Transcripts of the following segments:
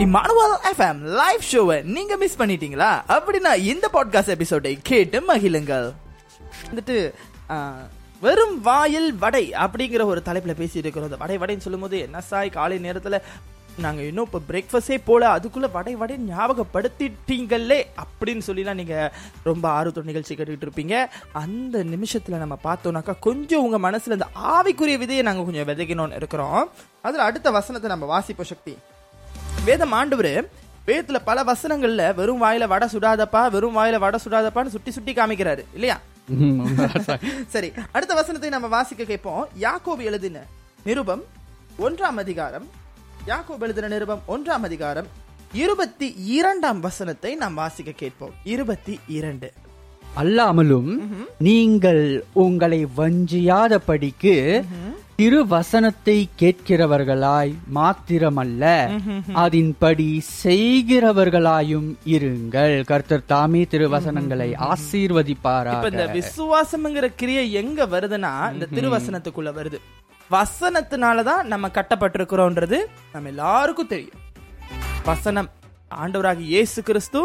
Emmanuel FM live ஷோவை நீங்க miss பண்ணிட்டீங்களா? அப்படின்னா இந்த பாட்காஸ்ட் எபிசோடை கேட்டு மகிழுங்கள். வந்துட்டு வெறும் வாயில் வடை அப்படிங்கிற ஒரு தலைப்பில் பேசிட்டு இருக்கிறோம். அந்த வடை வடைன்னு சொல்லும்போது என்ன சாய் காலை நேரத்தில் நாங்கள் இன்னும் இப்போ பிரேக்ஃபாஸ்டே போல அதுக்குள்ளே வடை வடை ஞாபகப்படுத்திட்டீங்களே அப்படின்னு சொல்லிலாம் நீங்கள் ரொம்ப ஆர்வத்தோட நிகழ்ச்சி கேட்டுக்கிட்டு இருப்பீங்க. அந்த நிமிஷத்தில் நம்ம பார்த்தோன்னாக்கா கொஞ்சம் உங்கள் மனசில் இந்த ஆவிக்குரிய விதையை நாங்கள் கொஞ்சம் விதைக்கணும்னு இருக்கிறோம். அதில் அடுத்த வசனத்தை நம்ம வாசிப்போம் சக்தி. வேதம் ஆண்டவர் வேதத்துல பல வசனங்கள்ல வெறும் வாயில வடை சுடாதப்பா வெறும் வாயில வடை சுடாதப்பான்னு சுட்டி சுட்டி காமிக்கிறாரு இல்லையா? சரி அடுத்த வசனத்தை நம்ம வாசிக்க கேட்போம். யாக்கோபு எழுதின நிருபம் ஒன்றாம் அதிகாரம். யாக்கோபு எழுதின நிருபம் ஒன்றாம் அதிகாரம். இருபத்தி இரண்டாம் வசனத்தை நாம் வாசிக்க கேட்போம். இருபத்தி இரண்டு. அல்லாமலும் நீங்கள் உங்களை வஞ்சியாதபடிக்கு திருவசனத்தை கேட்கிறவர்களாய் மாத்திரமல்ல அதன்படி செய்கிறவர்களாயும் இருங்கள். கர்த்தர் தாமே திருவசனங்களை இப்ப இந்த ஆசீர்வதிப்பாராக விசுவாசம்ங்கிற கிரியை எங்க வருதுன்னா இந்த திருவசனத்துக்குள்ள வருது. வசனத்தினாலதான் நம்ம கட்டப்பட்டிருக்கிறோம்ன்றது நம்ம எல்லாருக்கும் தெரியும். வசனம் ஆண்டவராக இயேசு கிறிஸ்து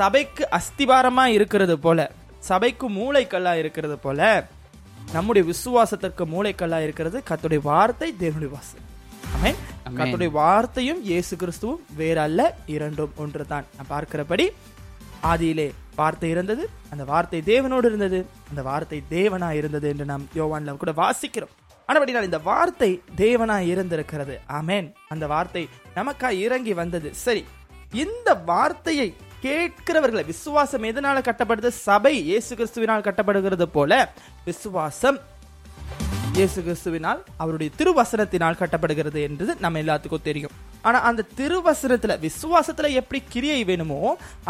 சபைக்கு அஸ்திபாரமா இருக்கிறது போல சபைக்கு மூளைக்கல்லா இருக்கிறது போல நம்முடைய விசுவாசத்திற்கு மூளைக்கல்லா இருக்கிறது. கர்த்தருடைய வார்த்தை தேவனுடைய வாசம் ஆமென் கர்த்தருடைய வார்த்தையும் இயேசு கிறிஸ்துவும் வேற அல்ல இரண்டும் ஒன்றுதான். நான் பார்க்கிறபடி ஆதியிலே வார்த்தை இருந்தது அந்த வார்த்தை தேவனோடு இருந்தது அந்த வார்த்தை தேவனா இருந்தது என்று நாம் யோவான்ல கூட வாசிக்கிறோம். ஆனபடினால் இந்த வார்த்தை தேவனா இருந்திருக்கிறது. ஆமென் அந்த வார்த்தை நமக்கா இறங்கி வந்தது. சரி இந்த வார்த்தையை கேட்கிறவர்களை விசுவாசம் எதனால கட்டப்படுது? சபை இயேசு கிறிஸ்துவினால் கட்டப்படுகிறது போல விசுவாசம் இயேசு கிறிஸ்துவினால் அவருடைய திருவசனத்தினால் கட்டப்படுகிறது என்றது நம்ம எல்லாத்துக்கும் தெரியும். ஆனா அந்த திருவசனத்துல விசுவாசத்துல எப்படி கிரியை வேணுமோ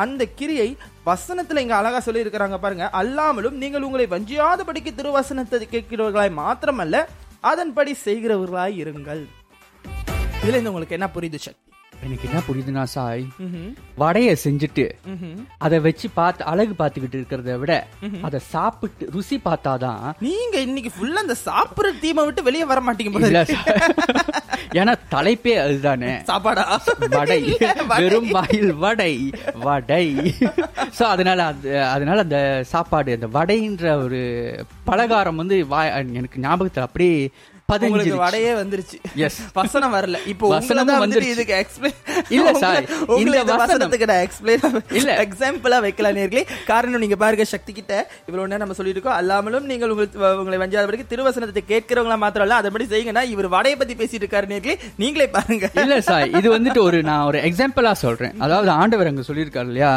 அந்த கிரியை வசனத்துல இங்க அழகா சொல்லி இருக்கிறாங்க பாருங்க. அல்லாமலும் நீங்கள் உங்களை வஞ்சியாதபடிக்கு திருவசனத்தை கேட்கிறவர்களாய் மாத்திரமல்ல அதன்படி செய்கிறவர்களாய் இருங்கள். இதுல இருந்து உங்களுக்கு என்ன புரிந்துச்சு எனக்கு என்ன புரியுதுன்னா சாய். வடைய செஞ்சுட்டு. அதை வச்சு பார்த்து அழகு பார்த்துக்கிட்டு இருக்கிறத விட அதை சாப்பிட்டு ருசி பார்த்தாதான் நீங்க இன்னைக்கு ஃபுல்லா அந்த சாப்பிடுற தீமை விட்டு வெளியே வர மாட்டீங்க. ஏன்னா தலைப்பே அதுதானே சாப்பாடா வடை. வெறும் வாயில் வடை வடை சோ அதனால அது அதனால அந்த சாப்பாடு அந்த வடைன்ற ஒரு பலகாரம் வந்து எனக்கு ஞாபகத்துல அப்படியே பதினஞ்சு வடையே வந்துருச்சு. வசனம் வரல இப்போ வசனம் வந்துட்டு. இதுக்கு explain- இல்ல சார், இந்த. வசனத்துக்கு நான் இல்ல. example-ஆ வைக்கலாம் நேர்களே. காரணம் நீங்க பாருங்க சக்தி கிட்ட இவ்வளவு நேரம் நம்ம சொல்லிட்டு அல்லாமலும் நீங்கள் உங்கள் உங்களை வஞ்சாதபடிக்கு திருவசனத்தை கேட்கிறவங்களா மாத்திரம் இல்ல அதபடி செய்யுங்கன்னா இவர் வடையை பத்தி பேசிட்டு இருக்காரு நேர்களே நீங்களே பாருங்க இல்ல சார் இது வந்துட்டு ஒரு நான் ஒரு எக்ஸாம்பிளா சொல்றேன் அதாவது ஆண்டவர் அங்க சொல்லியிருக்காரு இல்லையா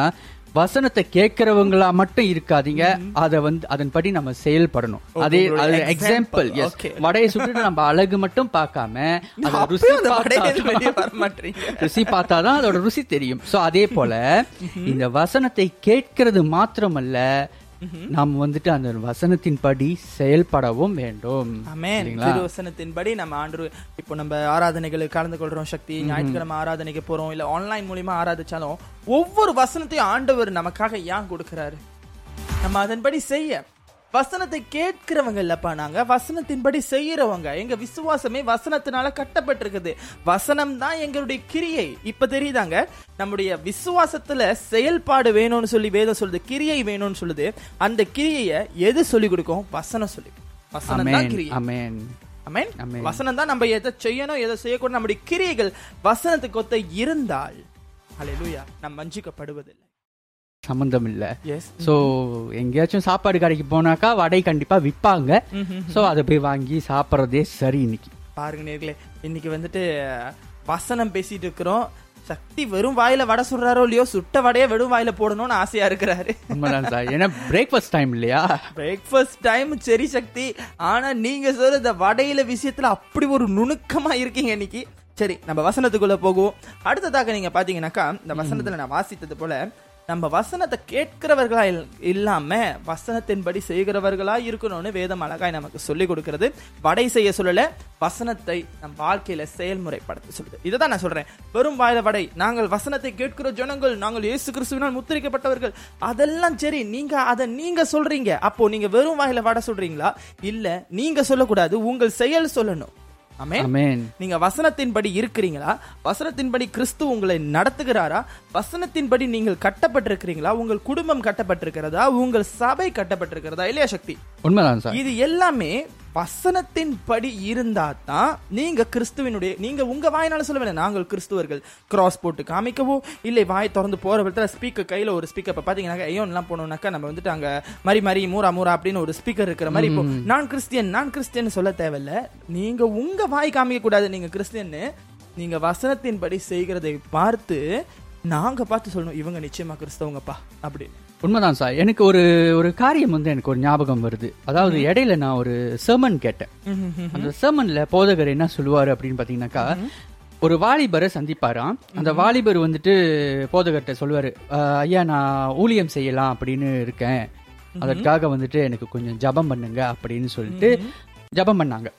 வசனத்தை கேட்கறவங்களா மட்டும் இருக்காதீங்க. அத வந்து அதன்படி நம்ம செயல்படணும். அதே அது எக்ஸாம்பிள். எஸ். வடையை சுட்டுட்டு நம்ம அழகு மட்டும் பார்க்காம ருசி பார்த்தாதான் அதோட ருசி தெரியும். சோ அதே போல இந்த வசனத்தை கேட்கிறது மாத்திரமல்ல நாம் வந்துட்டு அந்த வசனத்தின்படி செயல்படவும் வேண்டும்? திருவசனத்தின்படி நம்ம ஆண்டு இப்போ நம்ம ஆராதனைகளுக்கு கலந்து கொள்றோம் சக்தி ஞாயிற்றுக்கிழமை ஆராதனைக்கு போறோம் இல்ல ஆன்லைன் மூலியமா ஆராதிச்சாலும் ஒவ்வொரு வசனத்தையும் ஆண்டவர் நமக்காக ஏன் கொடுக்கிறாரு? நம்ம அதன்படி செய்ய. வசனத்தை கேட்கிறவங்க இல்லப்பா நாங்க. வசனத்தின்படி செய்யறவங்க எங்க விசுவாசமே வசனத்தினால கட்டப்பட்டிருக்குது. வசனம் தான் எங்களுடைய கிரியை. இப்ப தெரியுதாங்க? நம்முடைய விசுவாசத்துல செயல்பாடு வேணும்னு சொல்லி வேதம் சொல்லுது கிரியை வேணும்னு சொல்லுது. அந்த கிரியைய எது சொல்லி கொடுக்கும்? வசனம் சொல்லி வசனம் தான் கிரியை. வசனம் தான் நம்ம எதை செய்யணும் எதை செய்யக்கூடாது. நம்முடைய கிரியைகள் வசனத்துக்கு ஒத்த இருந்தால் ஹalleluya நாம் வஞ்சிக்கப்படுவதில்லை. சம்பந்தம் இல்ல எஸ் சோ எங்கேயாச்சும் சாப்பாடு கடைக்கு போனாக்கா வடை கண்டிப்பா விப்பாங்க. சோ அதை போய் வாங்கி சாப்பிடுறதே சரி இன்னைக்கு. பாருங்க நேர்களே இன்னைக்கு வந்துட்டு வசனம் பேசிட்டு இருக்கிறோம். சக்தி வெறும் வாயில வடை சுடுறாரோ இல்லையோ சுட்ட வடையை வெறும் வாயில போடணும்னு ஆசையா இருக்கிறாரு. சார். ஏன்னா பிரேக்ஃபாஸ்ட் டைம் இல்லையா? பிரேக்ஃபாஸ்ட் டைம் சரி சக்தி. ஆனா நீங்க சொல்ற இந்த வடையில விஷயத்துல அப்படி ஒரு நுணுக்கமா இருக்கீங்க இன்னைக்கு. சரி நம்ம வசனத்துக்குள்ள போகுவோம். அடுத்ததாக நீங்க பாத்தீங்கன்னாக்கா இந்த வசனத்துல நான் வாசித்தது போல நம்ம வசனத்தை கேட்கிறவர்களா இல்- இல்லாம வசனத்தின்படி செய்கிறவர்களா இருக்கணும்னு வேதம் அழகாய் நமக்கு சொல்லி கொடுக்கிறது. வடை செய்ய சொல்லல வசனத்தை நம் வாழ்க்கையில செயல்முறைப்படுத்த சொல்லுது. இதை தான் நான் சொல்றேன். வெறும் வாயில வடை. நாங்கள் வசனத்தை கேட்கிற ஜனங்கள் நாங்கள் இயேசு கிறிஸ்துவினால் முத்திரிக்கப்பட்டவர்கள். அதெல்லாம் சரி நீங்க அதை நீங்க சொல்றீங்க. அப்போ நீங்க வெறும் வாயில வடை சொல்றீங்களா? இல்ல நீங்க சொல்லக்கூடாது. உங்கள் செயல் சொல்லணும். அமேன் நீங்க வசனத்தின்படி இருக்கிறீங்களா? வசனத்தின்படி கிறிஸ்து உங்களை நடத்துகிறாரா? வசனத்தின்படி நீங்கள் கட்டப்பட்டிருக்கிறீங்களா? உங்கள் குடும்பம் கட்டப்பட்டிருக்கிறதா? உங்கள் சபை கட்டப்பட்டிருக்கிறதா? இல்லையா சக்தி? உண்மைதான் சார். இது எல்லாமே வசனத்தின்படி இருந்தா தான் நீங்க கிறிஸ்துவினுடைய நீங்க உங்க வாயினால சொல்ல வேண்டாம் நாங்கள் கிறிஸ்துவர்கள். கிராஸ் போட்டு காமிக்கவோ இல்லை வாய் திறந்து போற விதத்துல ஸ்பீக்கர் கையில ஒரு ஸ்பீக்கர் இப்ப பாத்தீங்கன்னா ஐயோன்லாம் போனோம்னாக்கா நம்ம வந்துட்டு அங்க மரி மரி மூரா மூரா அப்படின்னு ஒரு ஸ்பீக்கர் இருக்கிற மாதிரி இப்போ நான் கிறிஸ்டியன் நான் கிறிஸ்டியன் சொல்ல தேவையில்ல. நீங்க உங்க வாய் காமிக்க கூடாது நீங்க கிறிஸ்டியன்னு. நீங்க வசனத்தின்படி செய்கிறதை பார்த்து நாங்க பார்த்து சொல்லணும் இவங்க நிச்சயமா கிறிஸ்தவங்கப்பா அப்படின்னு உண்மைதான் சார். எனக்கு ஒரு ஒரு காரியம் வந்து எனக்கு ஒரு ஞாபகம் வருது. அதாவது இடையில நான் ஒரு sermon கேட்டேன். அந்த sermonல போதகர் என்ன சொல்லுவாரு அப்படின்னு பாத்தீங்கன்னாக்கா ஒரு வாலிபரை சந்திப்பாராம். அந்த வாலிபர் வந்துட்டு போதகர்கிட்ட சொல்லுவாரு "அஹ், ஐயா நான் ஊழியம் செய்யலாம் அப்படின்னு இருக்கேன். அதற்காக வந்துட்டு எனக்கு கொஞ்சம் ஜெபம் பண்ணுங்க அப்படின்னு சொல்லிட்டு ஜெபம் பண்ணாங்க.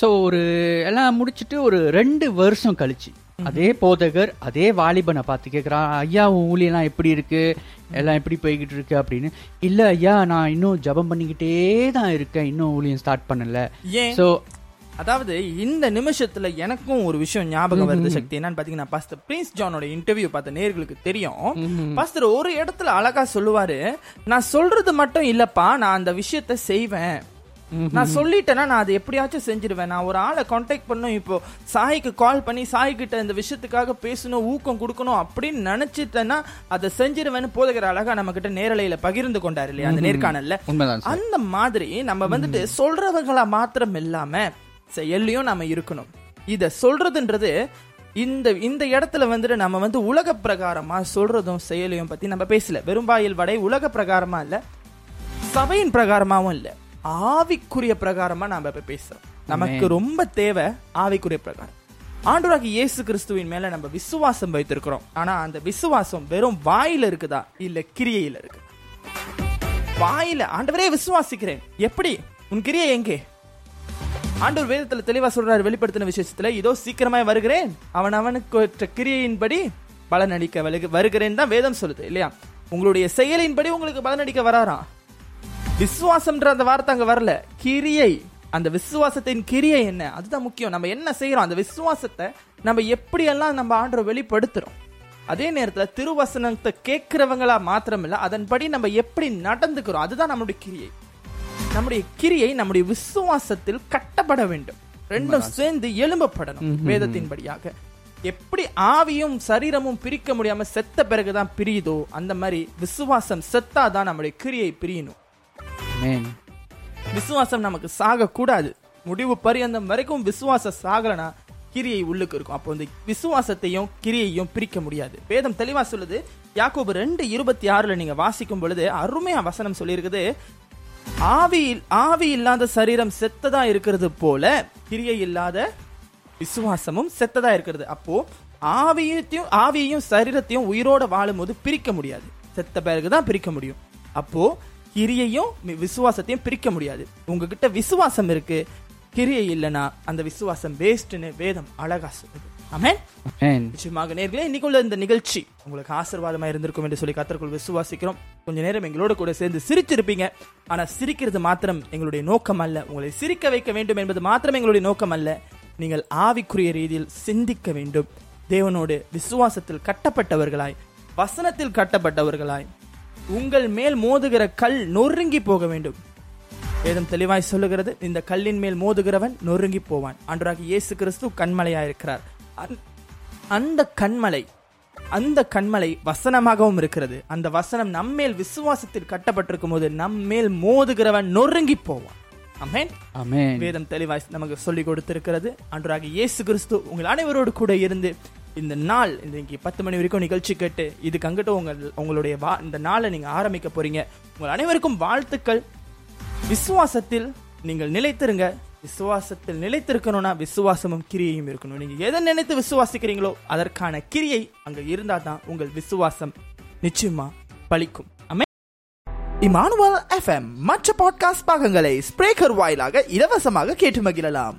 ஸோ ஒரு எல்லாம் முடிச்சிட்டு ஒரு ரெண்டு வருஷம் கழிச்சு அதே போதகர் அதே வாலிபனை பார்த்து கேட்குறான் ஐயா உன் ஊழியெல்லாம் எப்படி இருக்கு? எல்லாம் எப்படி போய்கிட்டு இருக்கு? அப்படின்னு. இல்ல ஐயா நான் இன்னும் ஜெபம் பண்ணிக்கிட்டே தான் இருக்கேன். இன்னும் ஊழியம் ஸ்டார்ட் பண்ணல. ஸோ அதாவது இந்த நிமிஷத்துல எனக்கும் ஒரு விஷயம் ஞாபகம் வருது சக்தி. என்னன்னு பாத்தீங்கன்னா பாஸ்டர் பிரின்ஸ் ஜானோட இன்டர்வியூ பார்த்த நேர்களுக்கு தெரியும். பாஸ்டர் ஒரு இடத்துல அழகா சொல்லுவாரு நான் சொல்றது மட்டும் இல்லப்பா நான் அந்த விஷயத்த செய்வேன். நான் சொல்லிட்டேன்னா நான் அதை எப்படியாச்சும் செஞ்சிருவேன். நான் ஒரு ஆளை கான்டாக்ட் பண்ணும் இப்போ சாய்க்கு கால் பண்ணி சாய் கிட்ட இந்த விஷயத்துக்காக பேசணும் ஊக்கம் கொடுக்கணும் அப்படின்னு நினைச்சிட்டேன்னா அதை செஞ்சிருவேன்னு போதகர் அழகா நம்ம கிட்ட நேரலையில பகிர்ந்து கொண்டாரு இல்லையா அந்த நேர்காணல்ல? உண்மைதான் சார் அந்த மாதிரி நம்ம வந்துட்டு சொல்றவங்களா மாத்திரம் இல்லாம செயல்லையும் நாம இருக்கணும். இத சொல்றதுன்றது இந்த இந்த இடத்துல வந்துட்டு நம்ம வந்து உலக பிரகாரமா சொல்றதும் செயலையும் பத்தி நம்ம பேசல. வெறும்பாயில் வடை உலக பிரகாரமா இல்ல சபையின் பிரகாரமாவும் இல்ல. ஆவிக்குரிய பிரகாரமா நாம இப்ப பேசுறோம். நமக்கு ரொம்ப தேவை ஆவிக்குரிய பிரகாரம். ஆண்டவராகிய இயேசு கிறிஸ்துவின் மேல நம்ம விசுவாசம் வைத்திருக்கிறோம். ஆனா அந்த விசுவாசம் வெறும் வாயில இருக்குதா? இல்ல கிரியையில இருக்கு. வாயில ஆண்டவரே விசுவாசிக்கிறேன். எப்படி? உன் கிரியை எங்கே? ஆண்டவர் வேதத்துல தெளிவா சொல்றாரு வெளிப்படுத்தின விசேஷத்துல இதோ சீக்கிரமாய் வருகிறேன். அவன் அவனுக்கு கிரியையின்படி பலனடிக்க வருக- வருகிறேன் தான் வேதம் சொல்லுது இல்லையா? உங்களுடைய செயலின்படி உங்களுக்கு பலனடிக்க வராராம் விசுவாசம்ன்ற அந்த வார்த்தை அங்க வரல. கிரியை அந்த விசுவாசத்தின் கிரியை என்ன? அதுதான் முக்கியம். நம்ம என்ன செய்யறோம்? அந்த விசுவாசத்தை நம்ம எப்படியெல்லாம் நம்ம ஆண்டவர் வெளிப்படுத்துறோம்? அதே நேரத்துல திருவசனத்தை கேட்கிறவங்களா மாத்திரமில்ல அதன்படி நம்ம எப்படி நடந்துக்கிறோம்? அதுதான் நம்மளுடைய கிரியை. நம்முடைய கிரியை நம்முடைய விசுவாசத்தில் கட்டப்பட வேண்டும். ரெண்டும் சேர்ந்து எழும்பப்படணும் வேதத்தின்படியாக. எப்படி ஆவியும் சரீரமும் பிரிக்க முடியாம செத்த பிறகுதான் பிரியுதோ அந்த மாதிரி விசுவாசம் செத்தாதான் நம்முடைய கிரியை பிரியணும். விசுவாசம் நமக்கு சாக கூடாது முடிவு பரியந்தம் வரைக்கும் விசுவாசம் சாகலனா கிரியை உள்ளுக்கு இருக்கும். அப்போ வந்து விசுவாசத்தையும் கிரியையும் பிரிக்க முடியாது. வேதம் தெளிவா சொல்லுது யாக்கோபு ரெண்டு இருபத்தி ஆறுல நீங்க வாசிக்கும் பொழுது அருமையா வசனம் சொல்லியிருக்குது ஆவி ஆவி இல்லாத சரீரம் செத்ததா இருக்கிறது போல கிரியை இல்லாத விசுவாசமும் செத்ததா இருக்கிறது. அப்போ ஆவியத்தையும் ஆவியையும் சரீரத்தையும் உயிரோட வாழும்போது பிரிக்க முடியாது. செத்த பிறகு தான் பிரிக்க முடியும். அப்போ கிரியையும் விசுவாசத்தையும் பிரிக்க முடியாது. உங்ககிட்ட விசுவாசம் இருக்கு கிரியை இல்லைன்னா அந்த விசுவாசம் வேஸ்ட்னு வேதம் அழகா சொல்லுது. நிச்சயமாக நேர்களே இன்னைக்குள்ள இந்த நிகழ்ச்சி உங்களுக்கு ஆசீர்வாதமா இருந்திருக்கும் என்று சொல்லி கத்தருக்குள் விசுவாசிக்கிறோம். கொஞ்ச நேரம் எங்களோட கூட சேர்ந்து சிரிச்சிருப்பீங்க. ஆனா சிரிக்கிறது மாத்திரம் எங்களுடைய நோக்கம் அல்ல. உங்களை சிரிக்க வைக்க வேண்டும் என்பது மாத்திரம் எங்களுடைய நோக்கம் அல்ல. நீங்கள் ஆவிக்குரிய ரீதியில் சிந்திக்க வேண்டும். தேவனோடு விசுவாசத்தில் கட்டப்பட்டவர்களாய் வசனத்தில் கட்டப்பட்டவர்களாய் உங்கள் மேல் மோதுகிற கல் நொறுங்கி போக வேண்டும். வேதம் தெளிவாய் சொல்லுகிறது இந்த கல்லின் மேல் மோதுகிறவன் நொறுங்கி போவான். அன்றாக இயேசு கிறிஸ்து கண்மலையாயிருக்கிறார். அந்த- அந்த கண்மலை அந்த கண்மலை வசனமாகவும் இருக்கிறது. அந்த வசனம் நம்மேல் விசுவாசத்தில் கட்டப்பட்டிருக்கும் போது நம்மேல் மோதுகிறவன் நொறுங்கி போவான். ஆமென். ஆமென். வேதம் தெளிவாய் நமக்கு சொல்லி கொடுத்திருக்கிறது. அன்றாக இயேசு கிறிஸ்து உங்கள் அனைவரோடு கூட இருந்து இந்த நாள் இன்னைக்கு பத்து மணி வரைக்கும் நிகழ்ச்சி கேட்டு இதுக்கு அங்கிட்ட உங்கள் உங்களுடைய வா இந்த நாளை நீங்கள் ஆரம்பிக்க போறீங்க. உங்கள் அனைவருக்கும் வாழ்த்துக்கள். விசுவாசத்தில் நீங்கள் நிலைத்திருங்க. விசுவாசத்தில் நிலைத்திருக்கணும்னா விசுவாசமும் கிரியையும் இருக்கணும். நீங்கள் எதை நினைத்து விசுவாசிக்கிறீங்களோ அதற்கான கிரியை அங்கே இருந்தால் தான் உங்கள் விசுவாசம் நிச்சயமாக பலிக்கும். இமானுவல் எஃப்எம் மற்ற பாட்காஸ்ட் பாகங்களை ஸ்பிரேக்கர் வாயிலாக இலவசமாக கேட்டு மகிழலாம்.